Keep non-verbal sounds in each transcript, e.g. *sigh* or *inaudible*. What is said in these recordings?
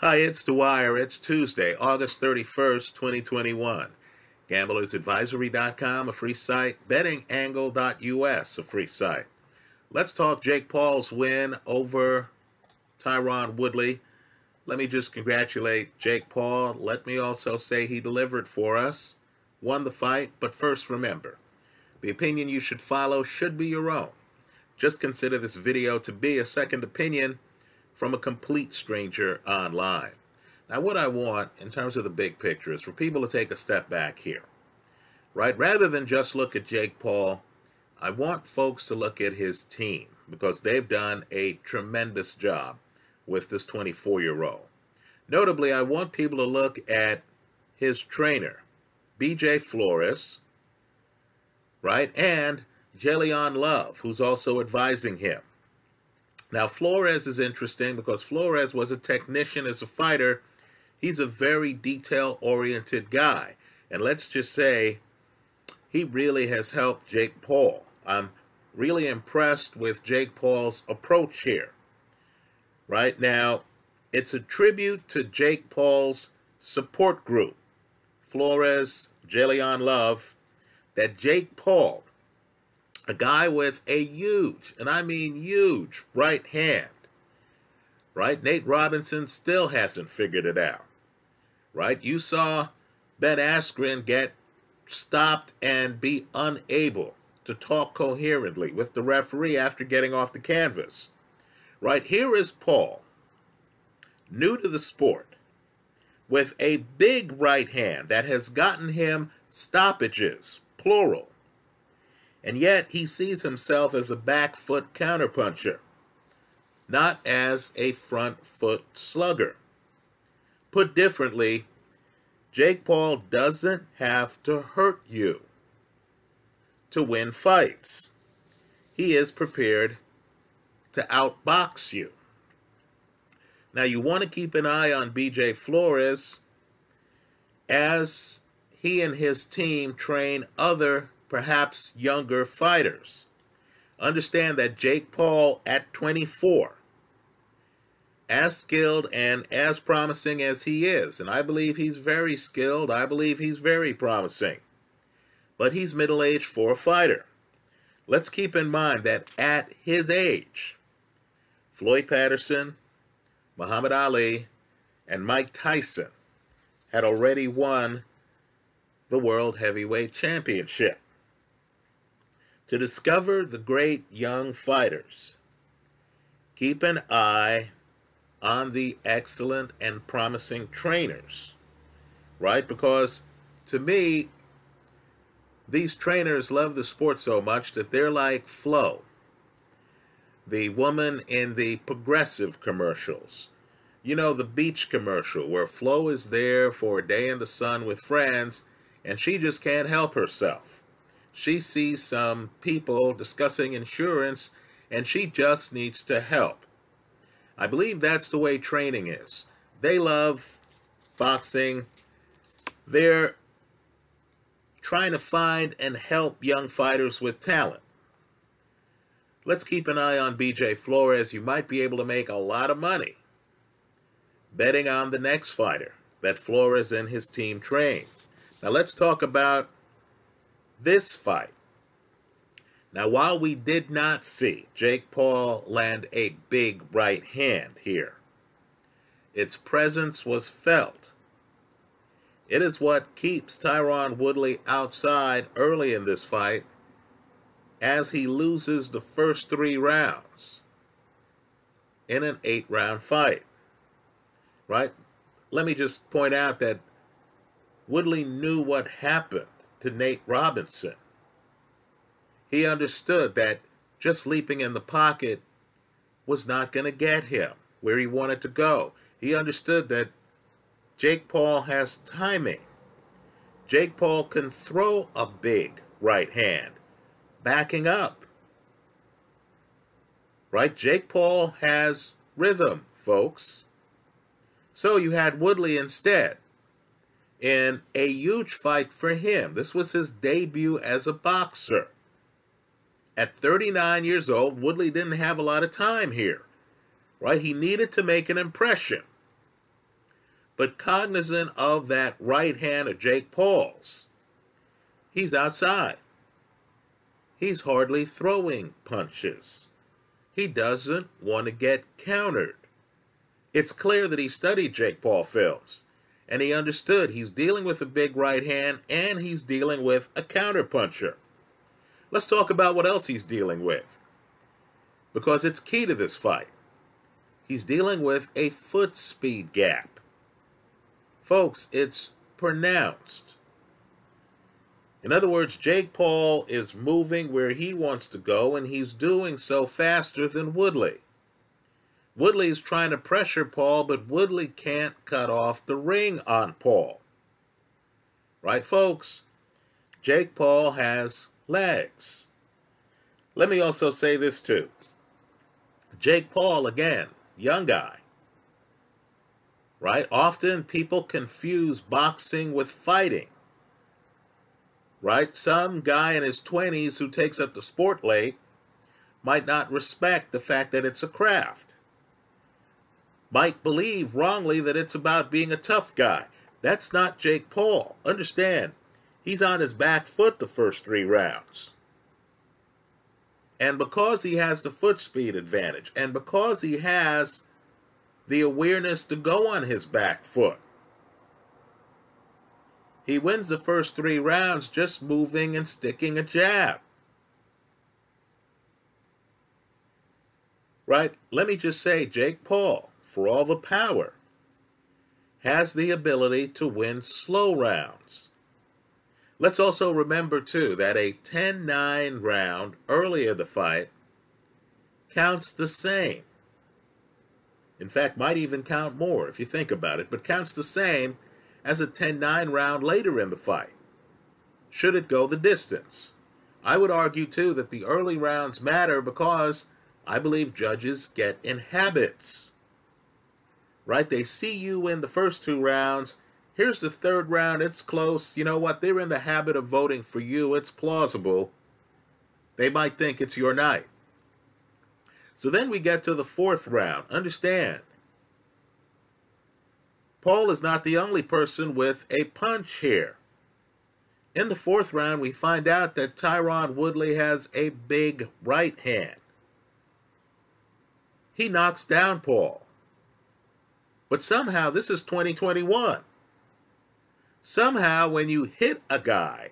Hi, it's Dwyer. It's Tuesday, August 31st, 2021. GamblersAdvisory.com, a free site. BettingAngle.us, a free site. Let's talk Jake Paul's win over Tyron Woodley. Let me just congratulate Jake Paul. Let me also say he delivered for us, won the fight, but first remember the opinion you should follow should be your own. Just consider this video to be a second opinion from a complete stranger online. Now, what I want in terms of the big picture is for people to take a step back here, right? Rather than just look at Jake Paul, I want folks to look at his team because they've done a tremendous job with this 24 year old. Notably, I want people to look at his trainer, BJ Flores, right? And J'Leon Love, who's also advising him. Now, Flores is interesting because Flores was a technician as a fighter. He's a very detail oriented guy. And let's just say he really has helped Jake Paul. I'm really impressed with Jake Paul's approach here. Right now, it's a tribute to Jake Paul's support group, Flores, J'Leon Love, that Jake Paul a guy with a huge, and I mean huge, right hand. Right? Nate Robinson still hasn't figured it out. Right? You saw Ben Askren get stopped and be unable to talk coherently with the referee after getting off the canvas. Right? Here is Paul, new to the sport, with a big right hand that has gotten him stoppages, plural and yet he sees himself as a back foot counterpuncher, not as a front foot slugger. Put differently, Jake Paul doesn't have to hurt you to win fights. He is prepared to outbox you. Now, you want to keep an eye on BJ Flores as he and his team train other perhaps younger fighters. Understand that Jake Paul at 24, as skilled and as promising as he is, and I believe he's very skilled, I believe he's very promising, but he's middle aged for a fighter. Let's keep in mind that at his age, Floyd Patterson, Muhammad Ali, and Mike Tyson had already won the World Heavyweight Championship. To discover the great young fighters, keep an eye on the excellent and promising trainers, right? Because to me, these trainers love the sport so much that they're like Flo, the woman in the progressive commercials. You know, the beach commercial where Flo is there for a day in the sun with friends and she just can't help herself she sees some people discussing insurance and she just needs to help. I believe that's the way training is. They love boxing. They're trying to find and help young fighters with talent. Let's keep an eye on BJ Flores. You might be able to make a lot of money betting on the next fighter that Flores and his team train. Now let's talk about this fight. Now, while we did not see Jake Paul land a big right hand here, its presence was felt. It is what keeps Tyron Woodley outside early in this fight as he loses the first three rounds in an eight round fight. Right? Let me just point out that Woodley knew what happened to Nate Robinson. He understood that just leaping in the pocket was not going to get him where he wanted to go. He understood that Jake Paul has timing. Jake Paul can throw a big right hand, backing up. Right? Jake Paul has rhythm, folks. So you had Woodley instead in a huge fight for him. This was his debut as a boxer. At 39 years old, Woodley didn't have a lot of time here, right? He needed to make an impression. but cognizant of that right hand of Jake Paul's. He's outside. He's hardly throwing punches. He doesn't want to get countered. It's clear that he studied Jake Paul films and he understood he's dealing with a big right hand and he's dealing with a counterpuncher. Let's talk about what else he's dealing with because it's key to this fight. He's dealing with a foot speed gap. Folks, it's pronounced. In other words, Jake Paul is moving where he wants to go, and he's doing so faster than Woodley. Woodley is trying to pressure Paul, but Woodley can't cut off the ring on Paul. Right, folks? Jake Paul has legs. Let me also say this too. Jake Paul, again, young guy. Right? Often people confuse boxing with fighting. Right? Some guy in his 20s who takes up the sport late might not respect the fact that it's a craft might believe wrongly that it's about being a tough guy. That's not Jake Paul. Understand, he's on his back foot the first three rounds. And because he has the foot speed advantage, and because he has the awareness to go on his back foot, he wins the first three rounds just moving and sticking a jab. Right? Let me just say, Jake Paul, for all the power, has the ability to win slow rounds. Let's also remember, too, that a 10 9 round early in the fight counts the same. In fact, might even count more if you think about it, but counts the same as a 10 9 round later in the fight, should it go the distance. I would argue, too, that the early rounds matter because I believe judges get in habits right? They see you in the first two rounds. Here's the third round. It's close. You know what? They're in the habit of voting for you. It's plausible. They might think it's your night. So then we get to the fourth round. Understand, Paul is not the only person with a punch here. In the fourth round, we find out that Tyron Woodley has a big right hand. He knocks down Paul. But somehow, this is 2021. Somehow, when you hit a guy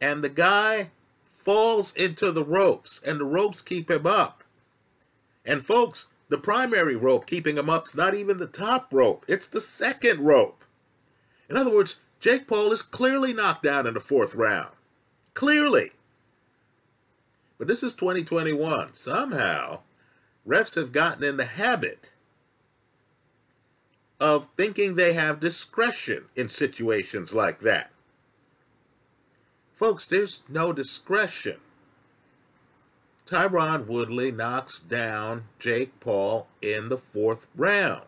and the guy falls into the ropes and the ropes keep him up, and folks, the primary rope keeping him up is not even the top rope, it's the second rope. In other words, Jake Paul is clearly knocked down in the fourth round. Clearly. But this is 2021. Somehow, refs have gotten in the habit of thinking they have discretion in situations like that. Folks, there's no discretion. Tyron Woodley knocks down Jake Paul in the fourth round.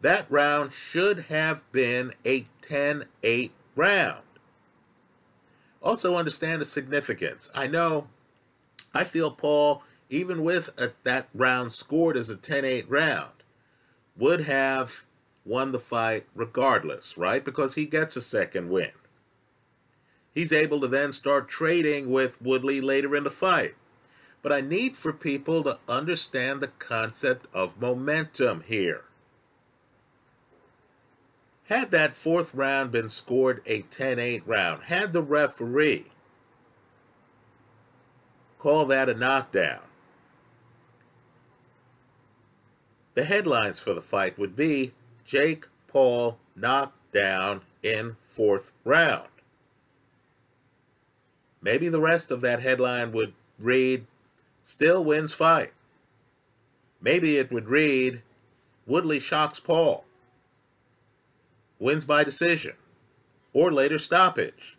That round should have been a 10 8 round. Also, understand the significance. I know, I feel Paul, even with a, that round scored as a 10 8 round, would have won the fight regardless, right? Because he gets a second win. He's able to then start trading with Woodley later in the fight. But I need for people to understand the concept of momentum here. Had that fourth round been scored a 10 8 round, had the referee call that a knockdown, The headlines for the fight would be Jake Paul knocked down in fourth round. Maybe the rest of that headline would read Still wins fight. Maybe it would read Woodley shocks Paul. Wins by decision or later stoppage.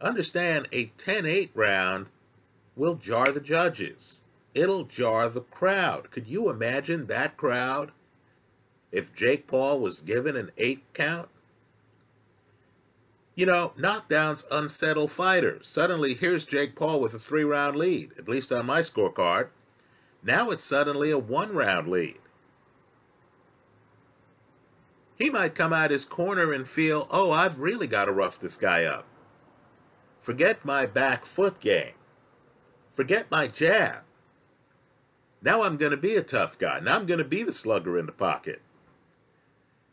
Understand a 10 8 round will jar the judges it'll jar the crowd. Could you imagine that crowd if Jake Paul was given an eight count? You know, knockdowns unsettle fighters. Suddenly, here's Jake Paul with a three round lead, at least on my scorecard. Now it's suddenly a one round lead. he might come out his corner and feel, oh, I've really got to rough this guy up. Forget my back foot game. Forget my jab. Now I'm going to be a tough guy. Now I'm going to be the slugger in the pocket.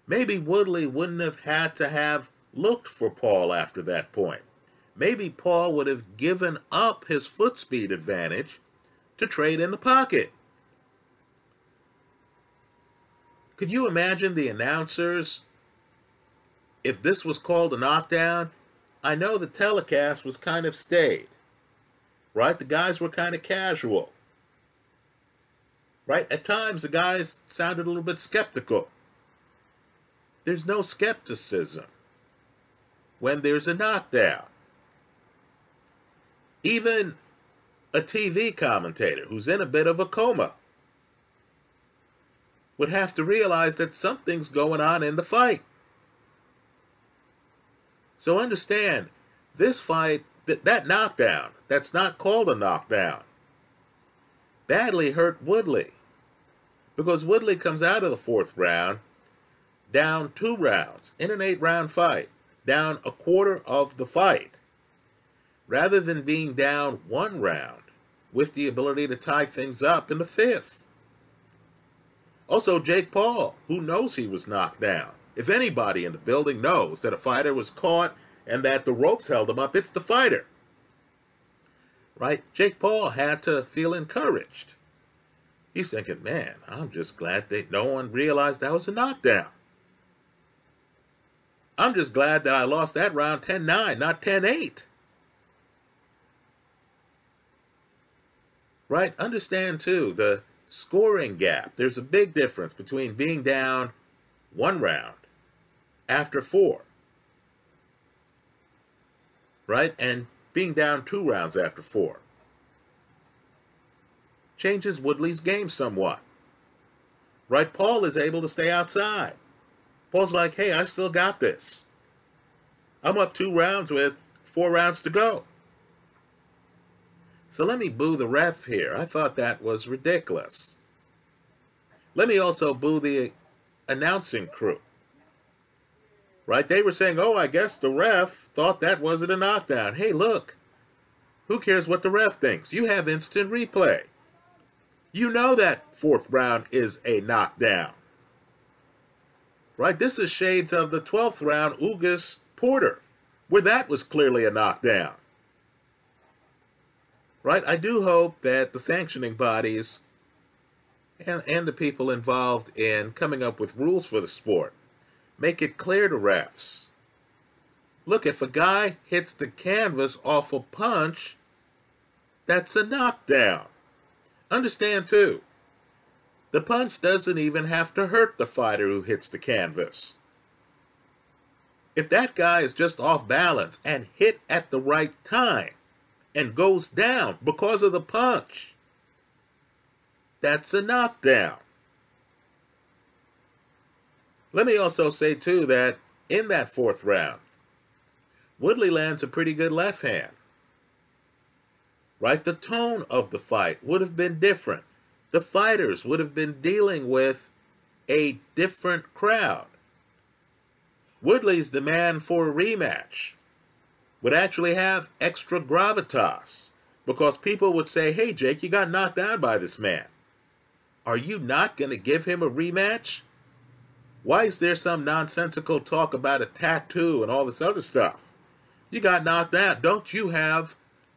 Maybe Woodley wouldn't have had to have looked for Paul after that point. Maybe Paul would have given up his foot speed advantage to trade in the pocket. Could you imagine the announcers if this was called a knockdown? I know the telecast was kind of staid, right? The guys were kind of casual, right? At times, the guys sounded a little bit skeptical. There's no skepticism when there's a knockdown. Even a TV commentator who's in a bit of a coma would have to realize that something's going on in the fight. So understand, this fight, that, that knockdown, that's not called a knockdown, badly hurt Woodley. Because Woodley comes out of the fourth round down two rounds in an eight round fight, down a quarter of the fight, rather than being down one round with the ability to tie things up in the fifth. Also, Jake Paul, who knows he was knocked down. If anybody in the building knows that a fighter was caught and that the ropes held him up, it's the fighter. Right? Jake Paul had to feel encouraged. He's thinking, man, I'm just glad that no one realized that was a knockdown. I'm just glad that I lost that round 10 9, not 10 8. Right? Understand, too, the scoring gap. There's a big difference between being down one round after four, right? And being down two rounds after four. Changes Woodley's game somewhat. Right? Paul is able to stay outside. Paul's like, hey, I still got this. I'm up two rounds with four rounds to go. So let me boo the ref here. I thought that was ridiculous. Let me also boo the announcing crew. Right? They were saying, oh, I guess the ref thought that wasn't a knockdown. Hey, look. Who cares what the ref thinks? You have instant replay. You know that fourth round is a knockdown. Right? This is shades of the 12th round Ugas Porter, where that was clearly a knockdown right? I do hope that the sanctioning bodies and, and the people involved in coming up with rules for the sport make it clear to refs. Look, if a guy hits the canvas off a punch, that's a knockdown. Understand, too, the punch doesn't even have to hurt the fighter who hits the canvas. If that guy is just off balance and hit at the right time, and goes down because of the punch. That's a knockdown. Let me also say, too, that in that fourth round, Woodley lands a pretty good left hand. Right? The tone of the fight would have been different. The fighters would have been dealing with a different crowd. Woodley's demand for a rematch would actually have extra gravitas because people would say, hey, Jake, you got knocked down by this man. Are you not going to give him a rematch? Why is there some nonsensical talk about a tattoo and all this other stuff? You got knocked out. Don't you have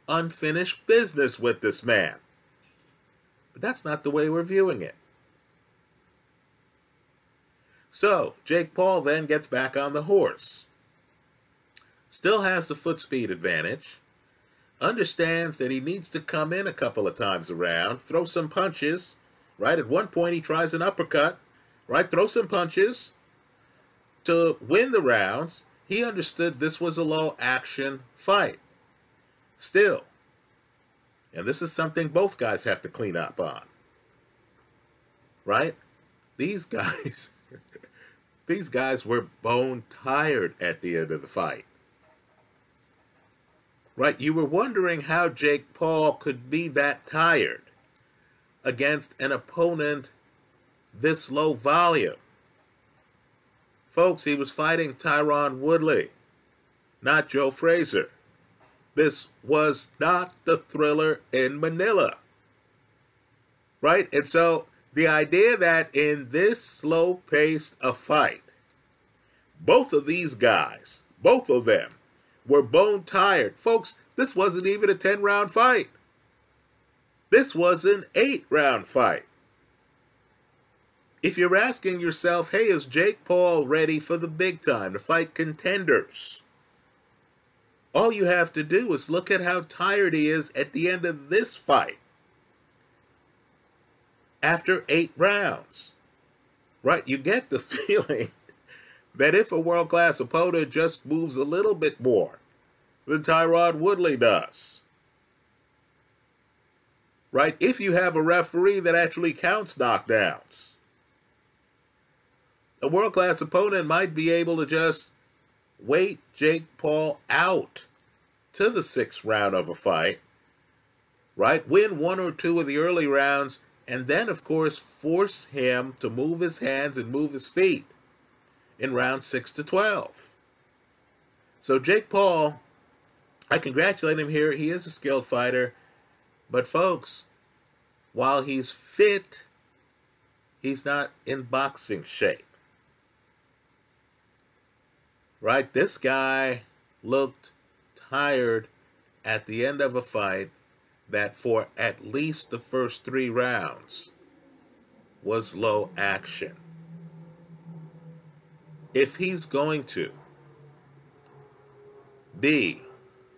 unfinished business with this man? But that's not the way we're viewing it. So, Jake Paul then gets back on the horse still has the foot speed advantage, understands that he needs to come in a couple of times around, throw some punches, right? At one point, he tries an uppercut, right? Throw some punches to win the rounds. He understood this was a low action fight. Still, and this is something both guys have to clean up on, right? These *laughs* guys, these guys were bone tired at the end of the fight right? You were wondering how Jake Paul could be that tired against an opponent this low volume. Folks, he was fighting Tyron Woodley, not Joe Frazier. This was not the thriller in Manila. Right? And so the idea that in this slow paced a fight, both of these guys, both of them, were bone tired. Folks, this wasn't even a 10 round fight. This was an eight round fight. If you're asking yourself, hey, is Jake Paul ready for the big time to fight contenders? All you have to do is look at how tired he is at the end of this fight. After eight rounds. Right? You get the *laughs* feeling that if a world class opponent just moves a little bit more than Tyron Woodley does, right? If you have a referee that actually counts knockdowns, a world class opponent might be able to just wait Jake Paul out to the sixth round of a fight, right? Win one or two of the early rounds, and then, of course, force him to move his hands and move his feet in round six to 12. So, Jake Paul, I congratulate him here. He is a skilled fighter. But, folks, while he's fit, he's not in boxing shape. Right? This guy looked tired at the end of a fight that for at least the first three rounds was low action. If he's going to be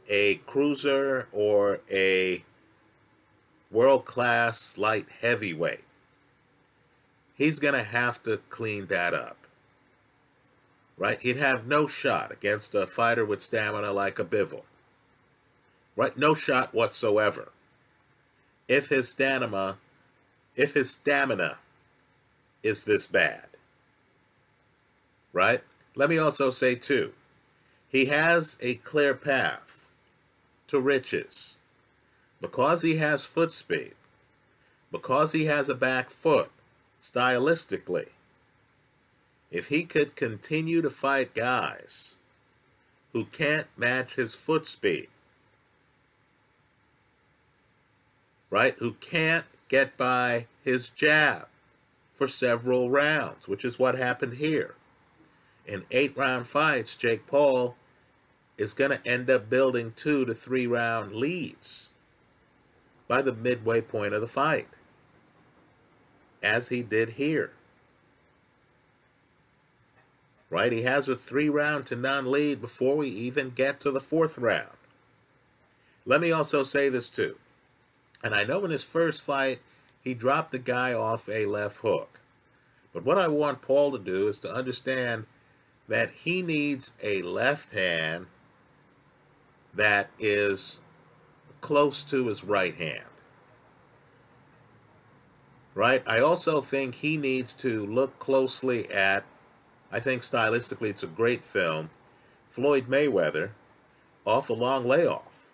a cruiser or a world class light heavyweight, he's going to have to clean that up right? He'd have no shot against a fighter with stamina like a Bivol, right? No shot whatsoever. If his stamina, if his stamina is this bad, right? Let me also say too, he has a clear path to riches because he has foot speed, because he has a back foot stylistically if he could continue to fight guys who can't match his foot speed, right? Who can't get by his jab for several rounds, which is what happened here. In eight round fights, Jake Paul is going to end up building two to three round leads by the midway point of the fight, as he did here right? He has a three round to none lead before we even get to the fourth round. Let me also say this too. And I know in his first fight, he dropped the guy off a left hook. But what I want Paul to do is to understand that he needs a left hand that is close to his right hand. Right? I also think he needs to look closely at I think stylistically it's a great film. Floyd Mayweather off a long layoff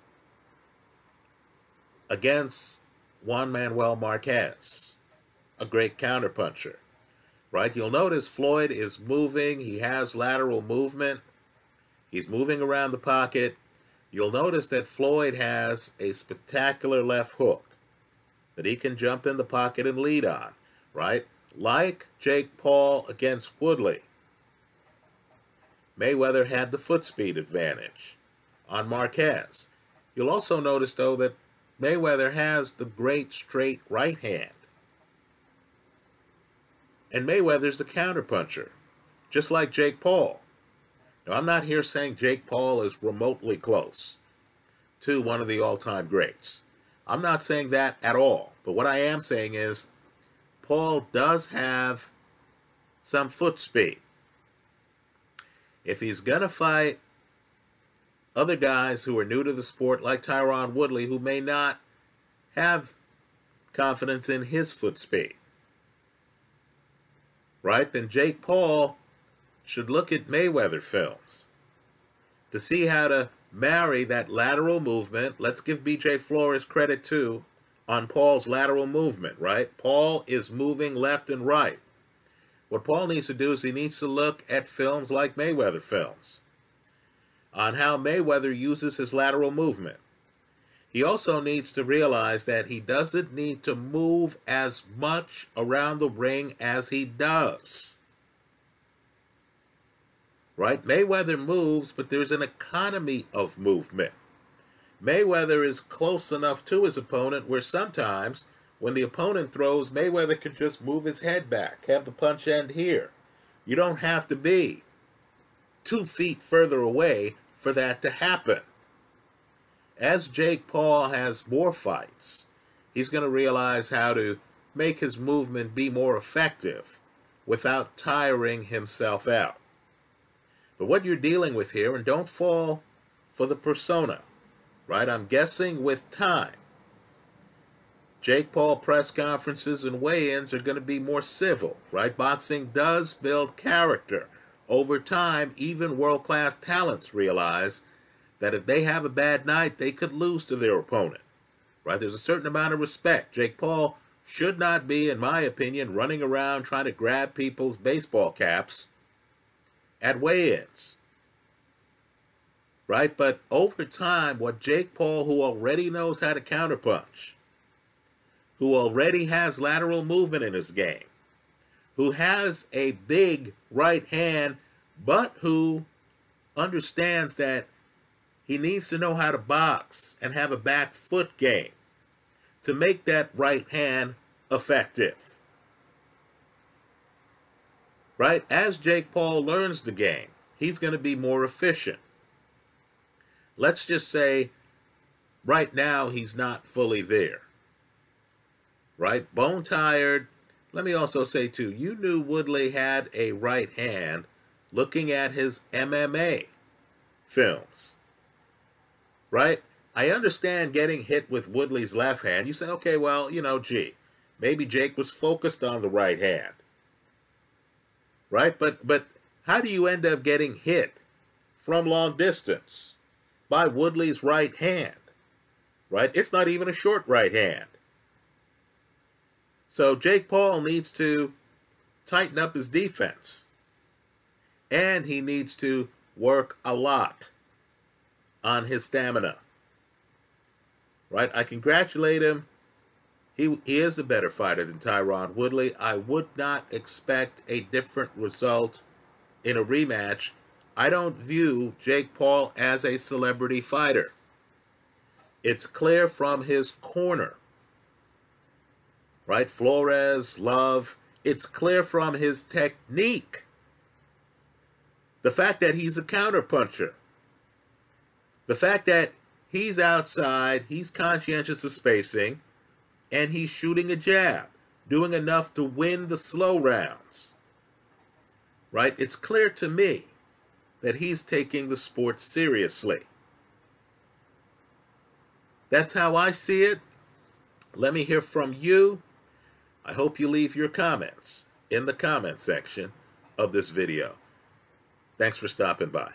against Juan Manuel Marquez, a great counterpuncher. Right? You'll notice Floyd is moving, he has lateral movement, he's moving around the pocket. You'll notice that Floyd has a spectacular left hook that he can jump in the pocket and lead on, right? Like Jake Paul against Woodley. Mayweather had the foot speed advantage on Marquez. You'll also notice, though, that Mayweather has the great straight right hand. And Mayweather's the counterpuncher, just like Jake Paul. Now, I'm not here saying Jake Paul is remotely close to one of the all time greats. I'm not saying that at all. But what I am saying is Paul does have some foot speed if he's going to fight other guys who are new to the sport, like Tyron Woodley, who may not have confidence in his foot speed, right? Then Jake Paul should look at Mayweather films to see how to marry that lateral movement. Let's give BJ Flores credit too on Paul's lateral movement, right? Paul is moving left and right. What Paul needs to do is he needs to look at films like Mayweather films on how Mayweather uses his lateral movement. He also needs to realize that he doesn't need to move as much around the ring as he does. Right? Mayweather moves, but there's an economy of movement. Mayweather is close enough to his opponent where sometimes when the opponent throws, Mayweather can just move his head back, have the punch end here. You don't have to be two feet further away for that to happen. As Jake Paul has more fights, he's going to realize how to make his movement be more effective without tiring himself out. But what you're dealing with here, and don't fall for the persona, right? I'm guessing with time, Jake Paul press conferences and weigh-ins are going to be more civil, right? Boxing does build character. Over time, even world-class talents realize that if they have a bad night, they could lose to their opponent, right? There's a certain amount of respect. Jake Paul should not be, in my opinion, running around trying to grab people's baseball caps at weigh-ins, right? But over time, what Jake Paul, who already knows how to counterpunch, who already has lateral movement in his game, who has a big right hand, but who understands that he needs to know how to box and have a back foot game to make that right hand effective. Right? As Jake Paul learns the game, he's going to be more efficient. Let's just say right now he's not fully there right? Bone tired. Let me also say, too, you knew Woodley had a right hand looking at his MMA films, right? I understand getting hit with Woodley's left hand. You say, okay, well, you know, gee, maybe Jake was focused on the right hand, right? But, but how do you end up getting hit from long distance by Woodley's right hand, right? It's not even a short right hand. So Jake Paul needs to tighten up his defense. And he needs to work a lot on his stamina. Right? I congratulate him. He, he is the better fighter than Tyron Woodley. I would not expect a different result in a rematch. I don't view Jake Paul as a celebrity fighter. It's clear from his corner right? Flores, Love. It's clear from his technique. The fact that he's a counterpuncher. The fact that he's outside, he's conscientious of spacing, and he's shooting a jab, doing enough to win the slow rounds. Right? It's clear to me that he's taking the sport seriously. That's how I see it. Let me hear from you. I hope you leave your comments in the comment section of this video. Thanks for stopping by.